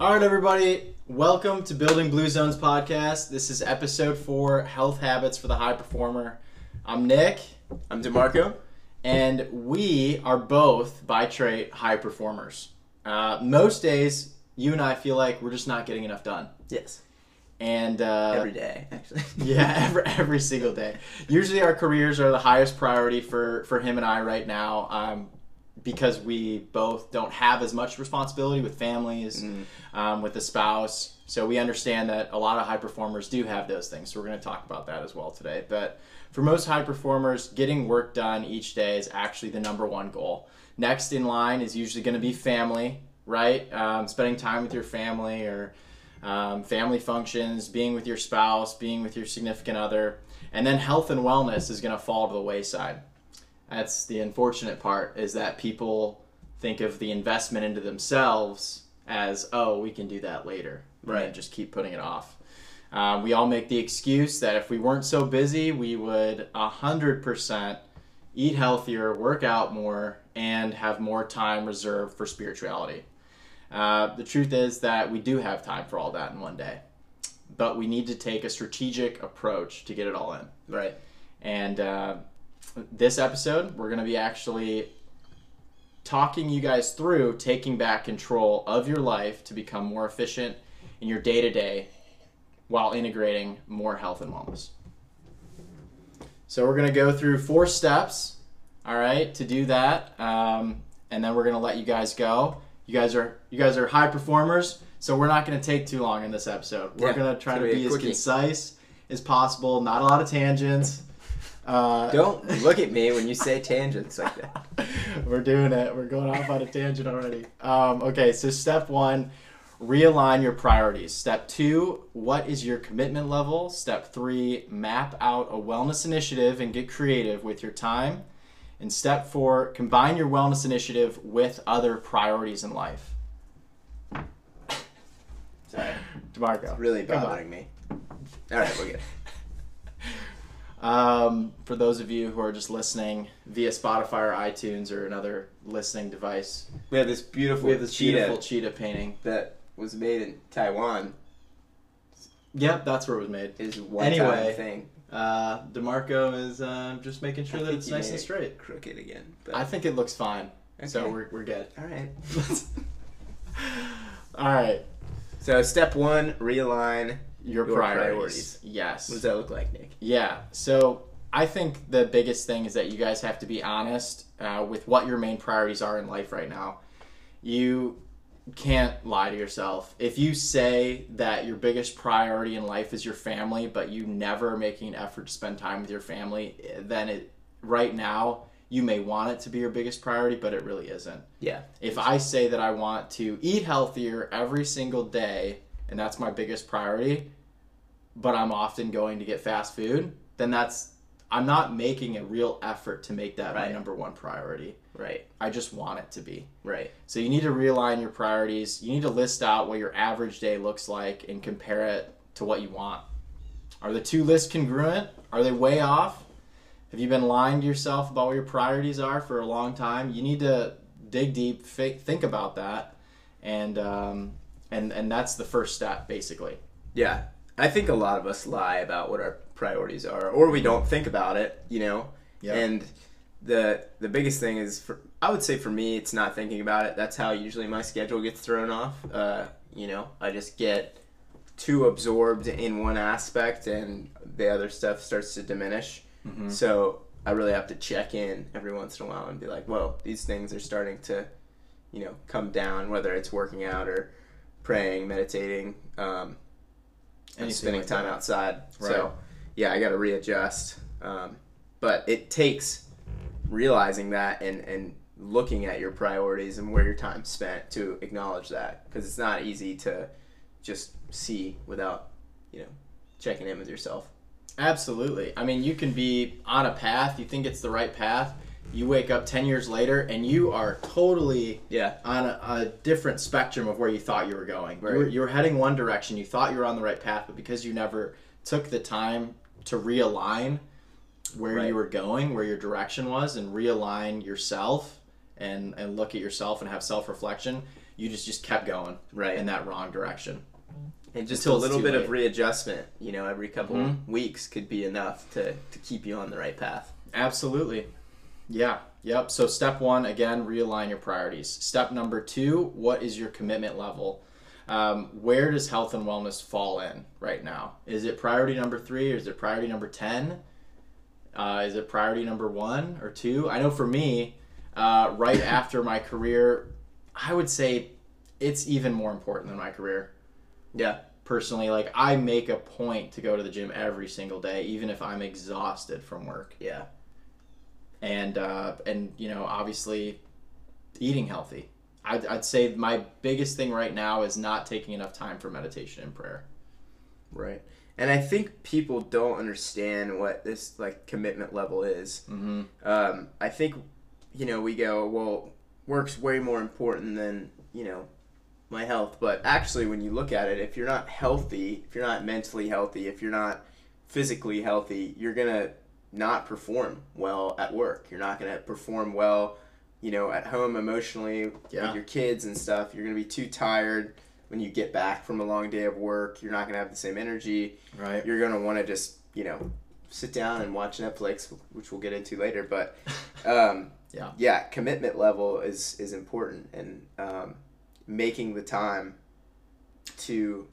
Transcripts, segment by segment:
All right, everybody, welcome to Building Blue Zones podcast. This is episode four Health Habits for the High Performer. I'm Nick, I'm DeMarco. and we are both, by trait, high performers. Uh, most days, you and I feel like we're just not getting enough done. Yes. And uh, Every day, actually. Yeah, every, every single day. Usually, our careers are the highest priority for for him and I right now, um, because we both don't have as much responsibility with families, um, with the spouse. So we understand that a lot of high performers do have those things. So we're going to talk about that as well today. But for most high performers, getting work done each day is actually the number one goal. Next in line is usually going to be family, right? Um, spending time with your family or um, family functions, being with your spouse, being with your significant other, and then health and wellness is going to fall to the wayside. That's the unfortunate part is that people think of the investment into themselves as, oh, we can do that later, Right. And just keep putting it off. Um, we all make the excuse that if we weren't so busy, we would hundred percent eat healthier, work out more, and have more time reserved for spirituality. Uh, the truth is that we do have time for all that in one day, but we need to take a strategic approach to get it all in. Right. And uh, this episode, we're going to be actually talking you guys through taking back control of your life to become more efficient in your day to day while integrating more health and wellness. So we're going to go through four steps, all right, to do that, um, and then we're going to let you guys go. You guys are you guys are high performers, so we're not going to take too long in this episode. We're Yeah, going to try to be be as concise as possible. Not a lot of tangents. Uh, Don't look at me when you say tangents like that. We're doing it. We're going off on a tangent already. Um, okay, so step one, realign your priorities. Step two, what is your commitment level? Step three, map out a wellness initiative and get creative with your time. And step four, combine your wellness initiative with other priorities in life. Sorry. DeMarco. Really bothering me. All right, we're good. Um, for those of you who are just listening via Spotify or iTunes or another listening device, We have this beautiful we have this cheetah beautiful cheetah painting. that was made in Taiwan. Yep, that's where it was made. Is one Anyway. thing. Uh, DeMarco is uh, just making sure I that it's nice and straight. Crooked again. But I think it looks fine, so we're, we're good. all right. All right, So step one, realign. Your, Your priorities. priorities. Yes. What does that look like, Nick? Yeah. So I think the biggest thing is that you guys have to be honest uh, with what your main priorities are in life right now. You can't lie to yourself. If you say that your biggest priority in life is your family, but you never making an effort to spend time with your family, then it right now you may want it to be your biggest priority, but it really isn't. Yeah. If I say that I want to eat healthier every single day and that's my biggest priority, but I'm often going to get fast food, then that's I'm not making a real effort to make that my number one priority. Right. I just want it to be. Right. So you need to realign your priorities. You need to list out what your average day looks like and compare it to what you want. Are the two lists congruent? Are they way off? Have you been lying to yourself about what your priorities are for a long time? You need to dig deep, think about that, and um, and and that's the first step, basically. Yeah, I think a lot of us lie about what our priorities are, or we don't think about it. You know, Yeah. and the the biggest thing is, for, I would say for me, it's not thinking about it. That's how usually my schedule gets thrown off. Uh, you know, I just get too absorbed in one aspect, and the other stuff starts to diminish. So I really have to check in every once in a while and be like, "Whoa, these things are starting to, you know, come down." Whether it's working out or praying, meditating. Um, and spending like time that. outside. Right. So, yeah, I got to readjust. Um, but it takes realizing that and, and looking at your priorities and where your time's spent to acknowledge that because it's not easy to just see without, you know, checking in with yourself. Absolutely. I mean, you can be on a path, you think it's the right path, you wake up 10 years later and you are totally Yeah. on a, a different spectrum of where you thought you were going. You, were, you were heading one direction, you thought you were on the right path, but because you never took the time to realign where Right. you were going, where your direction was, and realign yourself and, and look at yourself and have self reflection, you just just kept going Right. in that wrong direction. And just a little bit late. of readjustment, you know, every couple Mhm. weeks could be enough to, to keep you on the right path. Absolutely. Yeah. Yep. So step one again, realign your priorities. Step number two, what is your commitment level? Um, where does health and wellness fall in right now? Is it priority number three? Or is it priority number ten? Uh, is it priority number one or two? I know for me, uh, right after my career, I would say it's even more important than my career. Yeah. Personally, like I make a point to go to the gym every single day, even if I'm exhausted from work Yeah. And uh, and you know obviously eating healthy. I'd, I'd say my biggest thing right now is not taking enough time for meditation and prayer. Right. And I think people don't understand what this like commitment level is. Mm-hmm. Um, I think, you know, we go, well, work's way more important than, you know, my health. But actually, when you look at it, if you're not healthy, if you're not mentally healthy, if you're not physically healthy, you're going to not perform well at work. You're not going to perform well, you know, at home emotionally Yeah. with your kids and stuff. You're going to be too tired when you get back from a long day of work. You're not going to have the same energy Right. you're gonna want to just you know sit down and watch Netflix, which we'll get into later. But um, Yeah. yeah, commitment level is is important, and um, making the time to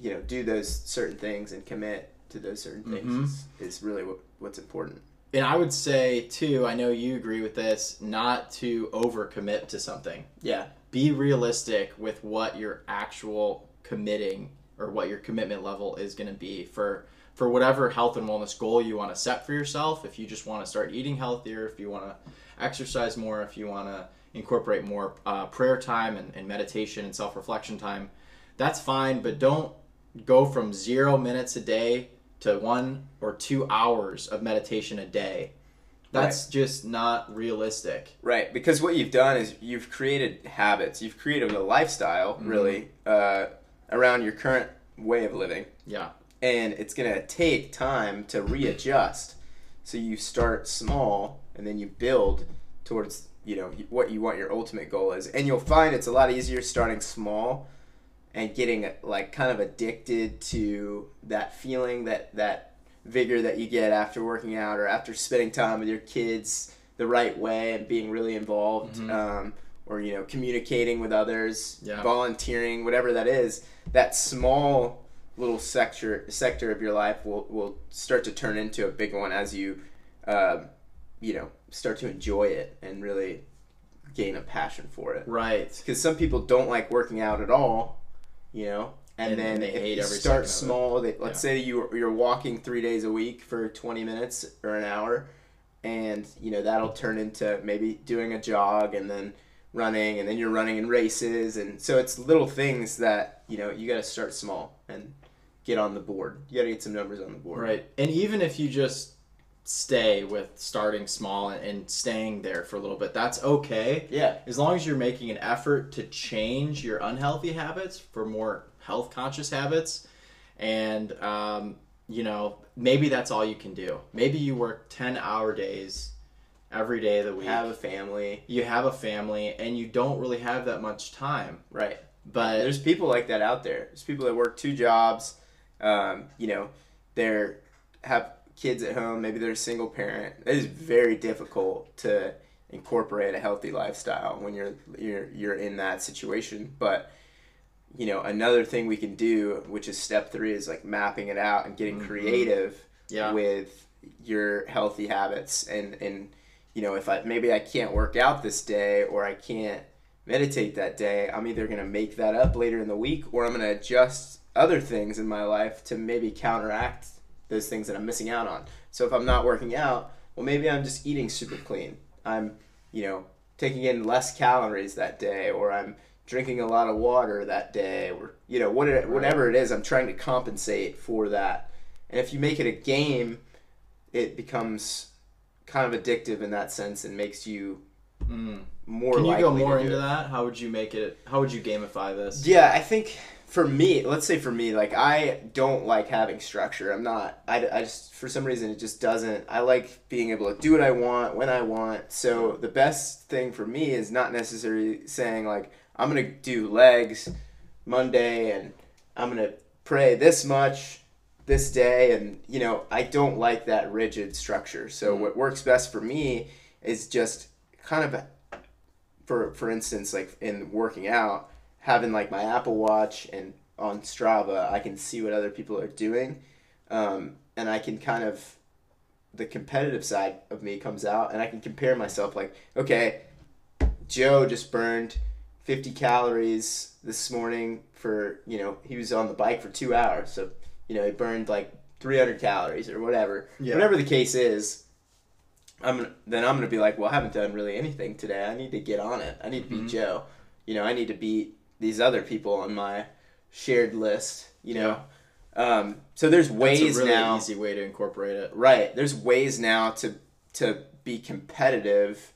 you know do those certain things and commit to those certain things Mhm. is, is really what, what's important. And I would say too, I know you agree with this, not to overcommit to something. Yeah, Be realistic with what your actual committing or what your commitment level is going to be for for whatever health and wellness goal you want to set for yourself. If you just want to start eating healthier, if you want to exercise more, if you want to incorporate more uh, prayer time and, and meditation and self reflection time, that's fine. But don't go from zero minutes a day to one or two hours of meditation a day. That's just not realistic. right. Because what you've done is you've created habits, you've created a lifestyle Mhm. really uh, around your current way of living. Yeah. and it's going to take time to readjust so you start small and then you build towards you know what you want your ultimate goal is and you'll find it's a lot easier starting small and getting like kind of addicted to that feeling that that vigor that you get after working out or after spending time with your kids the right way and being really involved Mhm. um, or you know communicating with others Yeah. volunteering whatever that is that small little sector sector of your life will will start to turn into a big one as you um, you know start to enjoy it and really gain a passion for it Right. because some people don't like working out at all you know and, And then they if you start second of it. small they, let's Yeah. say you you're walking three days a week for 20 minutes or an hour and you know that'll turn into maybe doing a jog and then running and then you're running in races and so it's little things that you know you got to start small and get on the board you got to get some numbers on the board Right. And even if you just stay with starting small and, staying there for a little bit, that's okay. yeah As long as you're making an effort to change your unhealthy habits for more health conscious habits. And, um, you know, maybe that's all you can do. Maybe you work 10 hour days every day of the week. have a family you have a family and you don't really have that much time. right But There's people like that out there. There's people that work two jobs. Um, you know, they're have kids at home. Maybe they're a single parent. It is very difficult to incorporate a healthy lifestyle when you're you're you're in that situation. But you know, another thing we can do, which is step three, is like mapping it out and getting Mhm. creative yeah. with your healthy habits and and you know if I maybe I can't work out this day or I can't meditate that day I'm either going to make that up later in the week or I'm going to adjust other things in my life to maybe counteract those things that I'm missing out on. So if I'm not working out well maybe I'm just eating super clean. I'm you know taking in less calories that day or I'm drinking a lot of water that day or you know what it, whatever it is I'm trying to compensate for that. And if you make it a game, it becomes kind of addictive in that sense and makes you Mm. More. Can you go more into it. that? How would you make it? How would you gamify this? Yeah, I think for me, let's say for me, like I don't like having structure. I'm not. I, I just for some reason it just doesn't. I like being able to do what I want when I want. So the best thing for me is not necessarily saying like I'm gonna do legs Monday, and I'm gonna pray this much this day, and you know I don't like that rigid structure. So Mhm. what works best for me is just kind of, for for instance, like in working out, having like my Apple Watch and on Strava, I can see what other people are doing, um, and I can kind of the competitive side of me comes out, and I can compare myself. Like, okay, Joe just burned 50 calories this morning for you know he was on the bike for two hours, so you know he burned like 300 calories or whatever. Yeah. Whatever the case is, I'm gonna, then I'm gonna be like, well, I haven't done really anything today. I need to get on it. I need to beat Mhm. Joe. You know, I need to beat these other people on my shared list. You know, um, so there's ways That's a really now. easy way to incorporate it. Right. There's ways now to to be competitive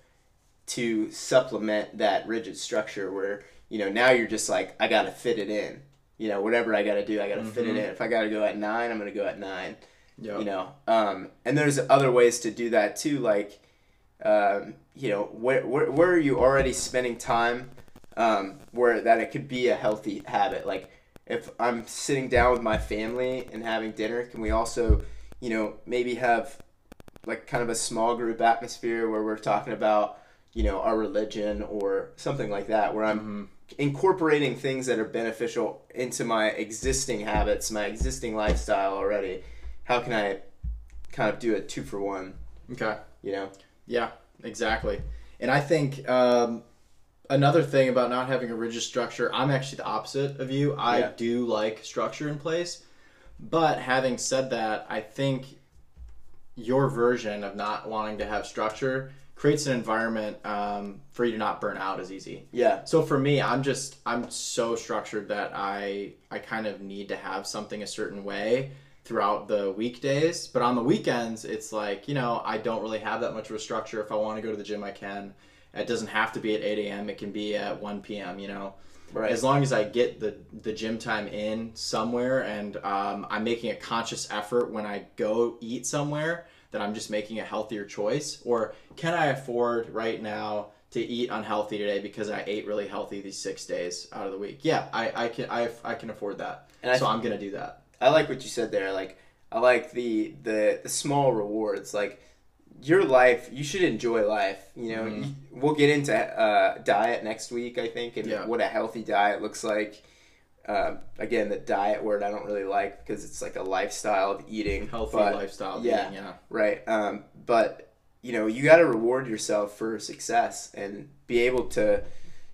to supplement that rigid structure where, you know, now you're just like, I gotta fit it in. You know, whatever I gotta do, I gotta fit it Mhm. in. If I gotta go at nine, I'm gonna go at nine. Yeah. You know. Um, and there's other ways to do that too, like um, you know, where, where where are you already spending time um, where that it could be a healthy habit? Like if I'm sitting down with my family and having dinner, can we also, you know, maybe have like kind of a small group atmosphere where we're talking about, you know, our religion or something like that, where I'm Mhm. incorporating things that are beneficial into my existing habits, my existing lifestyle already. How can I kind of do a two for one, Okay. you know? Yeah, exactly. And I think um, another thing about not having a rigid structure, I'm actually the opposite of you. I Yeah. do like structure in place. But having said that, I think your version of not wanting to have structure creates an environment um, for you to not burn out as easy. Yeah. So for me, I'm just I'm so structured that I I kind of need to have something a certain way throughout the weekdays, but on the weekends it's like, you know, I don't really have that much of a structure. If I want to go to the gym, I can. It doesn't have to be at 8 a.m. It can be at 1 p.m. You know, Right. as long as I get the the gym time in somewhere and um, I'm making a conscious effort when I go eat somewhere that I'm just making a healthier choice, or can I afford right now to eat unhealthy today because I ate really healthy these six days out of the week? Yeah, I, I can I, I can afford that, And so I'm gonna do that. I like what you said there. Like I like the the, the small rewards. Like your life, you should enjoy life. You know, Mhm. You- we'll get into uh, diet next week, I think, and Yeah. what a healthy diet looks like. Um, again, the diet word I don't really like because it's like a lifestyle of eating. Healthy but- lifestyle. yeah. Eating, yeah. Right. Um, but you know, you got to reward yourself for success and be able to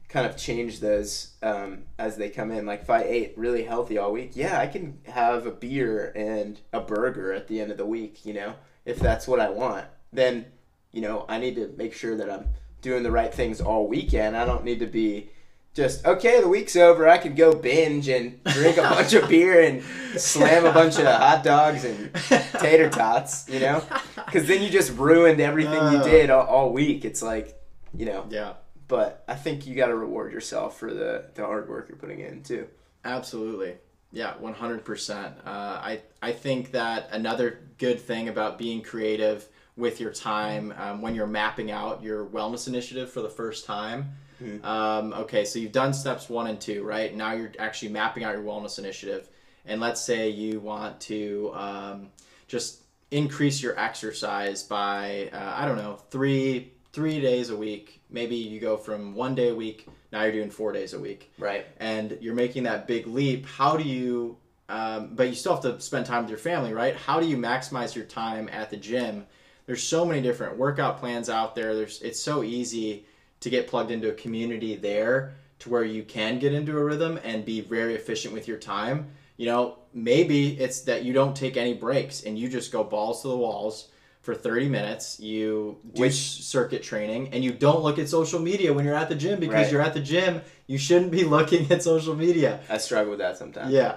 kind of change those um, as they come in. Like if I ate really healthy all week, yeah, I can have a beer and a burger at the end of the week. You know, if that's what I want, then you know I need to make sure that I'm doing the right things all weekend. I don't need to be just okay. The week's over. I can go binge and drink a bunch of beer and slam a bunch of hot dogs and tater tots. You know, because then you just ruined everything you Uh. did all, all week. It's like, you know, Yeah. But I think you got to reward yourself for the, the hard work you're putting in too. Absolutely. Yeah, 100%. Uh, I, I think that another good thing about being creative with your time um, when you're mapping out your wellness initiative for the first time. Mhm. Um, okay, so you've done steps one and two, right? Now you're actually mapping out your wellness initiative. And let's say you want to um, just increase your exercise by, uh, I don't know, three three days a week. Maybe you go from one day a week, now you're doing four days a week Right. and you're making that big leap, how do you, um, but you still have to spend time with your family, right? How do you maximize your time at the gym? There's so many different workout plans out there. There's, it's so easy to get plugged into a community there to where you can get into a rhythm and be very efficient with your time. You know, maybe it's that you don't take any breaks and you just go balls to the walls for 30 minutes. You do Which- circuit training and you don't look at social media when you're at the gym because Right. you're at the gym. You shouldn't be looking at social media. I struggle with that sometimes. Yeah.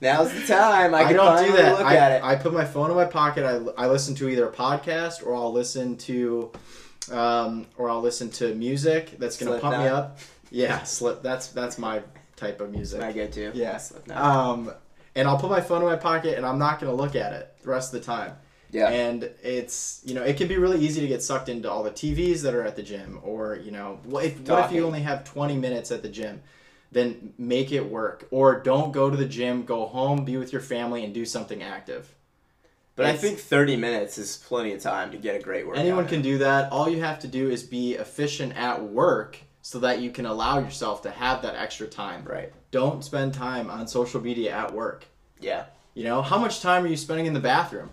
Now's the time. I, I, can don't do that. I. I put my phone in my pocket. I, I listen to either a podcast or I'll listen to um, or I'll listen to music that's gonna pump me up. Yeah, slip. That's that's my type of music. I get to. Yeah. Um, and I'll put my phone in my pocket and I'm not gonna look at it the rest of the time. Yeah. And it's you know it can be really easy to get sucked into all the TVs that are at the gym, or you know what if what if you only have 20 minutes at the gym, then make it work, or don't go to the gym, go home, be with your family, and do something active. But I think 30 minutes is plenty of time to get a great workout. Anyone can do that. All you have to do is be efficient at work so that you can allow yourself to have that extra time. Right. Don't spend time on social media at work. Yeah. You know, how much time are you spending in the bathroom?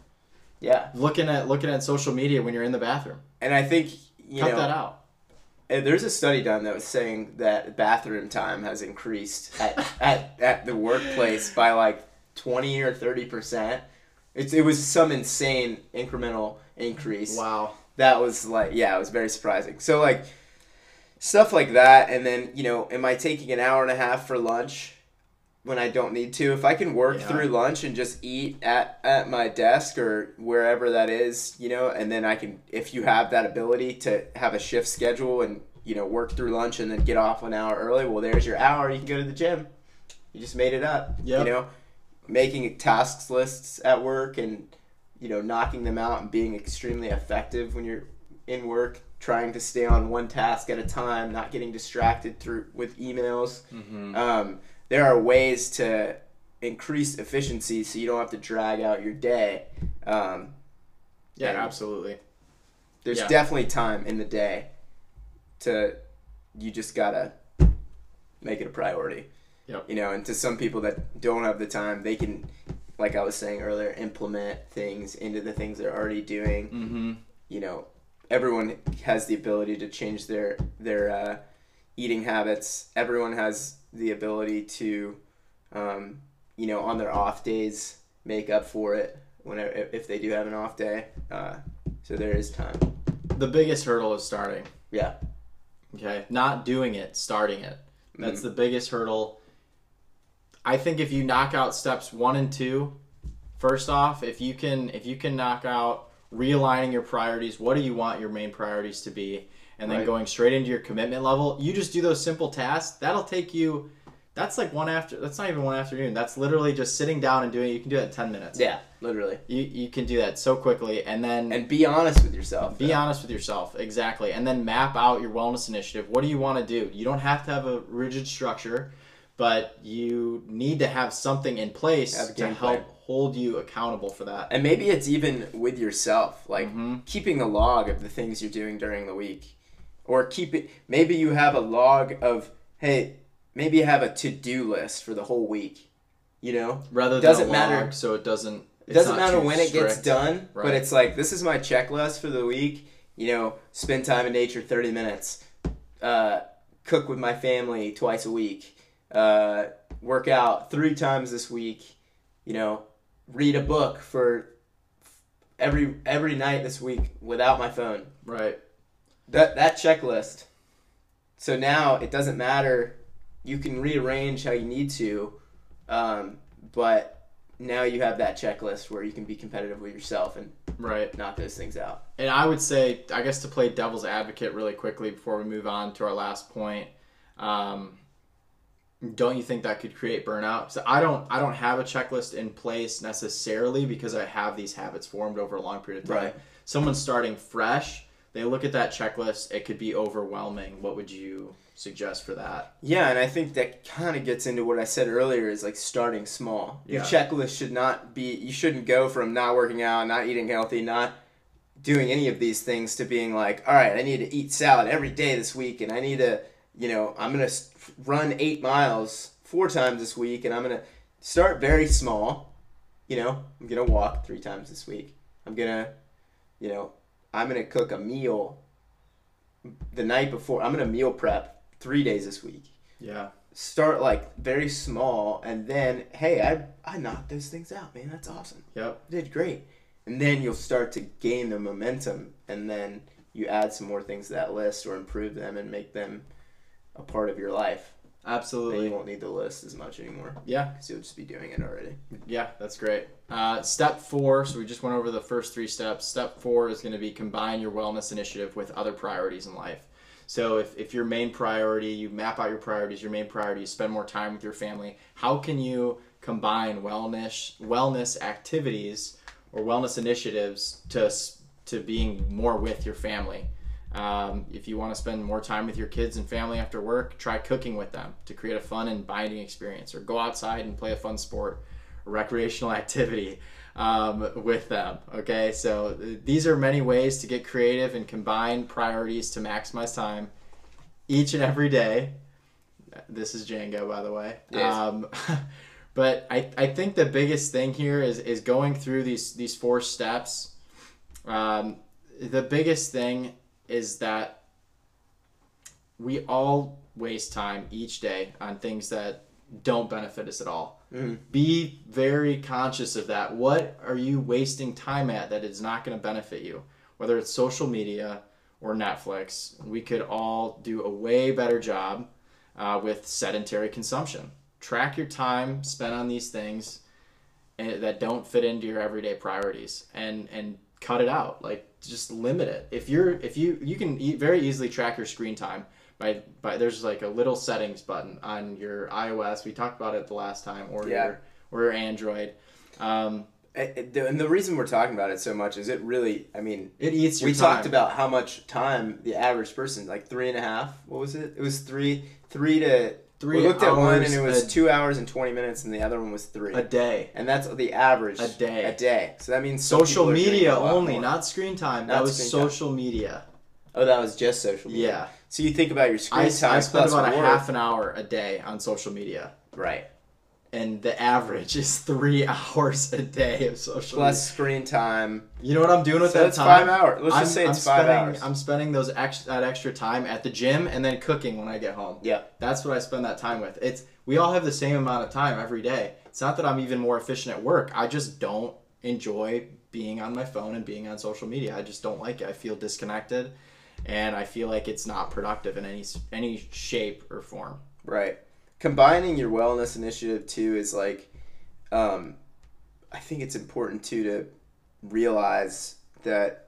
Yeah. Looking at looking at social media when you're in the bathroom. And I think, you Cut know, that out. Uh, There's a study done that was saying that bathroom time has increased at, at, at the workplace by like 20 or 30 percent. It's, it was some insane incremental increase. Wow. That was like, yeah, it was very surprising. So like stuff like that, and then you know, am I taking an hour and a half for lunch when I don't need to? If I can work Yeah. through lunch and just eat at at my desk or wherever that is, you know, and then I can, if you have that ability to have a shift schedule and you know work through lunch and then get off an hour early, well, there's your hour. You can go to the gym. You just made it up. Yep. You know, making tasks lists at work and you know knocking them out and being extremely effective when you're in work trying to stay on one task at a time not getting distracted through with emails Mm-hmm. um, there are ways to increase efficiency so you don't have to drag out your day um, Yeah, absolutely. there's Yeah. definitely time in the day to you just gotta make it a priority Yep. you know and to some people that don't have the time they can like i was saying earlier implement things into the things they're already doing Mm-hmm. you know everyone has the ability to change their their uh, eating habits everyone has the ability to um, you know on their off days make up for it whenever if they do have an off day uh, so there is time The biggest hurdle is starting. yeah Okay, not doing it, starting it. That's the biggest hurdle. I think if you knock out steps one and two, first off, if you can if you can knock out realigning your priorities, what do you want your main priorities to be, and then Right. going straight into your commitment level, you just do those simple tasks. That'll take you. That's like one after. That's not even one afternoon. That's literally just sitting down and doing it. You can do that in ten minutes. yeah literally You you can do that so quickly, and then and be honest with yourself be though. honest with yourself, exactly, and then map out your wellness initiative. What do you want to do? You don't have to have a rigid structure, but you need to have something in place to game help hold you accountable for that. and maybe it's even with yourself like Mhm. keeping a log of the things you're doing during the week or keep it maybe you have a log of hey maybe you have a to-do list for the whole week you know Rather than Doesn't matter- so it doesn't. it doesn't matter when it gets strict. done but it's like this is my checklist for the week you know spend time in nature 30 minutes uh, cook with my family twice a week uh, work out three times this week you know read a book for every every night this week without my phone Right. That that checklist. So now it doesn't matter. You can rearrange how you need to, um, but now you have that checklist where you can be competitive with yourself and Right. knock those things out. And I would say, I guess, to play devil's advocate really quickly before we move on to our last point, um, don't you think that could create burnout? So I don't, I don't have a checklist in place necessarily because I have these habits formed over a long period of time. Right. Someone starting fresh, they look at that checklist, it could be overwhelming. What would you suggest for that? Yeah, and I think that kind of gets into what I said earlier is like starting small. Your checklist should not be you shouldn't go from not working out, not eating healthy, not doing any of these things to being like, all right, I need to eat salad every day this week and I need to, you know, I'm going to run 8 miles four times this week and I'm going to start very small. You know, I'm going to walk 3 times this week. I'm going to, you know, I'm to cook a meal the night before. I'm to meal prep 3 days this week Yeah. start like very small and then hey i i knocked those things out man that's awesome Yep. I did great and then you'll start to gain the momentum and then you add some more things to that list or improve them and make them a part of your life Absolutely. you won't need the list as much anymore Yeah. because you'll just be doing it already Yeah, that's great. Uh, step four, so we just went over the first three steps. Step four is going to be combine your wellness initiative with other priorities in life. So if, if your main priority, you map out your priorities, your main priority is spend more time with your family, how can you combine wellness wellness activities or wellness initiatives to to being more with your family. Um, if you want to spend more time with your kids and family after work, try cooking with them to create a fun and binding experience, or go outside and play a fun sport, or recreational activity um, with them. Okay, so th- these are many ways to get creative and combine priorities to maximize time each and every day. This is Django, by the way. Yes. Um, but I, I think the biggest thing here is, is going through these these four steps. Um, the biggest thing is that we all waste time each day on things that don't benefit us at all. Mhm. Be very conscious of that. What are you wasting time at that is not going to benefit you? Whether it's social media or Netflix, we could all do a way better job uh, with sedentary consumption. Track your time spent on these things that don't fit into your everyday priorities, and and cut it out. Like just limit it. If you're if you you can e- very easily track your screen time by by there's like a little settings button on your iOS. We talked about it the last time, or Yeah. your or your Android. Um, And the- reason we're talking about it so much is it really, I mean, it eats your we time. talked about how much time the average person, like three and a half, what was it? It was three, three to, three we looked at one and it was two hours and 20 minutes and the other one was three. a day. and that's the average. A day. A day. So that means Social people are doing media only, more. not screen time. Not that was screen time. social media. Oh, that was just social media. Yeah. So you think about your screen I, time I spend about a half an hour a day on social media. Right. And the average is three hours a day of social Plus screen time. You know what I'm doing with So that it's time? five hours. Let's I'm, just say I'm it's five spending, hours. I'm spending those ex, that extra time at the gym and then cooking when I get home. Yeah. That's what I spend that time with. It's we all have the same amount of time every day. It's not that I'm even more efficient at work. I just don't enjoy being on my phone and being on social media. I just don't like it. I feel disconnected and I feel like it's not productive in any any shape or form. Right. Combining your wellness initiative too is like, um, I think it's important too to realize that,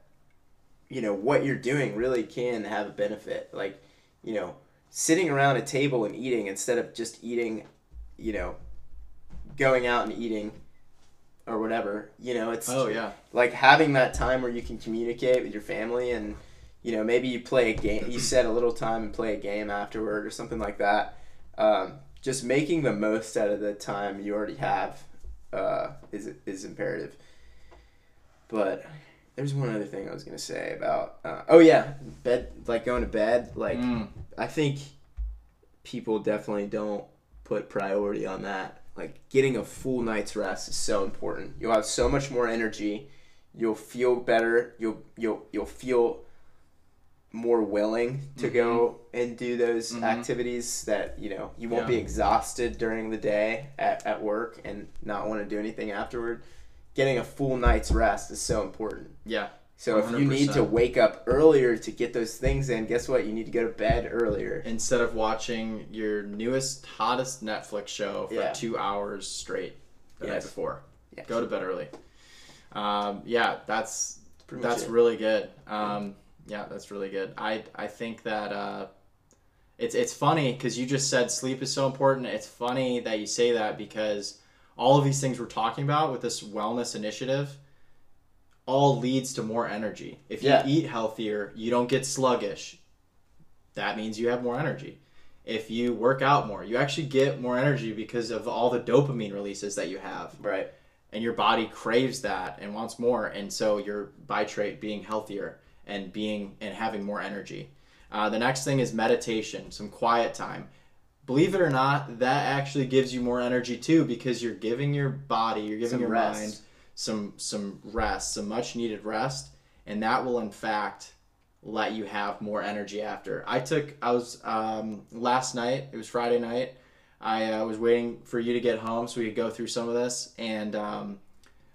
you know, what you're doing really can have a benefit. Like, you know, sitting around a table and eating instead of just eating, you know, going out and eating or whatever, you know, it's Oh yeah. like having that time where you can communicate with your family and you know maybe you play a game you set a little time and play a game afterward or something like that um, just making the most out of the time you already have uh, is is imperative but there's one other thing I was gonna say about uh, oh yeah bed like going to bed like Mm. I think people definitely don't put priority on that. Like getting a full night's rest is so important. You'll have so much more energy. You'll feel better. You'll you'll you'll feel more willing to go and do those Mhm. activities that you know you won't be exhausted during the day at, at work and not want to do anything afterward getting a full night's rest is so important Yeah. so if you need to wake up earlier to get those things in, guess what? You need to go to bed earlier. Instead of watching your newest, hottest Netflix show for Yeah. two hours straight the night before, Yes. go to bed early. Um, yeah, that's that's really good. Um, yeah, that's really good. I I think that uh, it's it's funny because you just said sleep is so important. It's funny that you say that because all of these things we're talking about with this wellness initiative all leads to more energy. If you Yeah. eat healthier, you don't get sluggish. That means you have more energy. If you work out more, you actually get more energy because of all the dopamine releases that you have Right. and your body craves that and wants more and so your bitrate being healthier and being and having more energy. Uh, the next thing is meditation some quiet time. Believe it or not that actually gives you more energy too because you're giving your body you're giving Some your rest. mind some some rest some much needed rest and that will in fact let you have more energy after. I took i was um, last night it was friday night I uh, was waiting for you to get home so we could go through some of this, and um,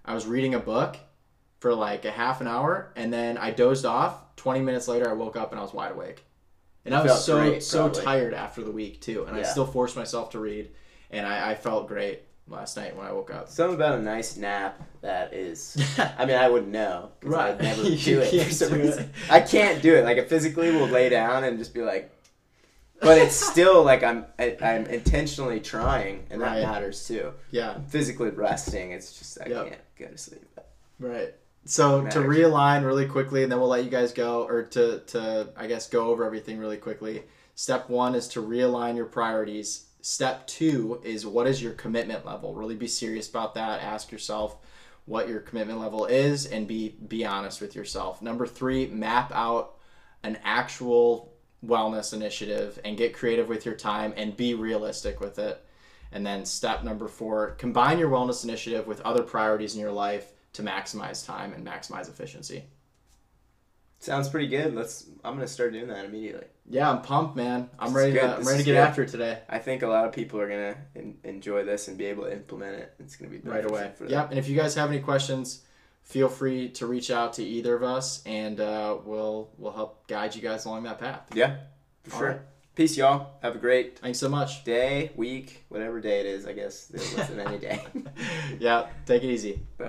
I was reading a book for like a half an hour, and then I dozed off. Twenty minutes later, I woke up and I was wide awake, and I was so great, so tired after the week too, and I still forced myself to read, and I, I felt great last night when I woke up. Something about a nice nap that is. I mean, I wouldn't know because Right. I never do it for can't some do it. I can't do it. Like, I physically will lay down and just be like. But it's still like I'm I, I'm intentionally trying, and that matters too. yeah, I'm physically resting. It's just I Yep. can't go to sleep. Right. So to realign really quickly, and then we'll let you guys go, or to to I guess go over everything really quickly. Step one is to realign your priorities. Step two is what is your commitment level? Really be serious about that. Ask yourself what your commitment level is, and be be honest with yourself. Number three, map out an actual wellness initiative and get creative with your time and be realistic with it. And then step number four, combine your wellness initiative with other priorities in your life to maximize time and maximize efficiency. Sounds pretty good. Let's. I'm gonna start doing that immediately. Yeah, I'm pumped, man. I'm This ready to I'm ready to get good. after it today. I think a lot of people are gonna en- enjoy this and be able to implement it. It's gonna be Right away. For. Yep. And if you guys have any questions, feel free to reach out to either of us, and uh, we'll we'll help guide you guys along that path. Yeah, for All sure. right. Peace, y'all. Have a great Thanks so much. day, week, whatever day it is. I guess listen any day. yeah. Take it easy. Bye.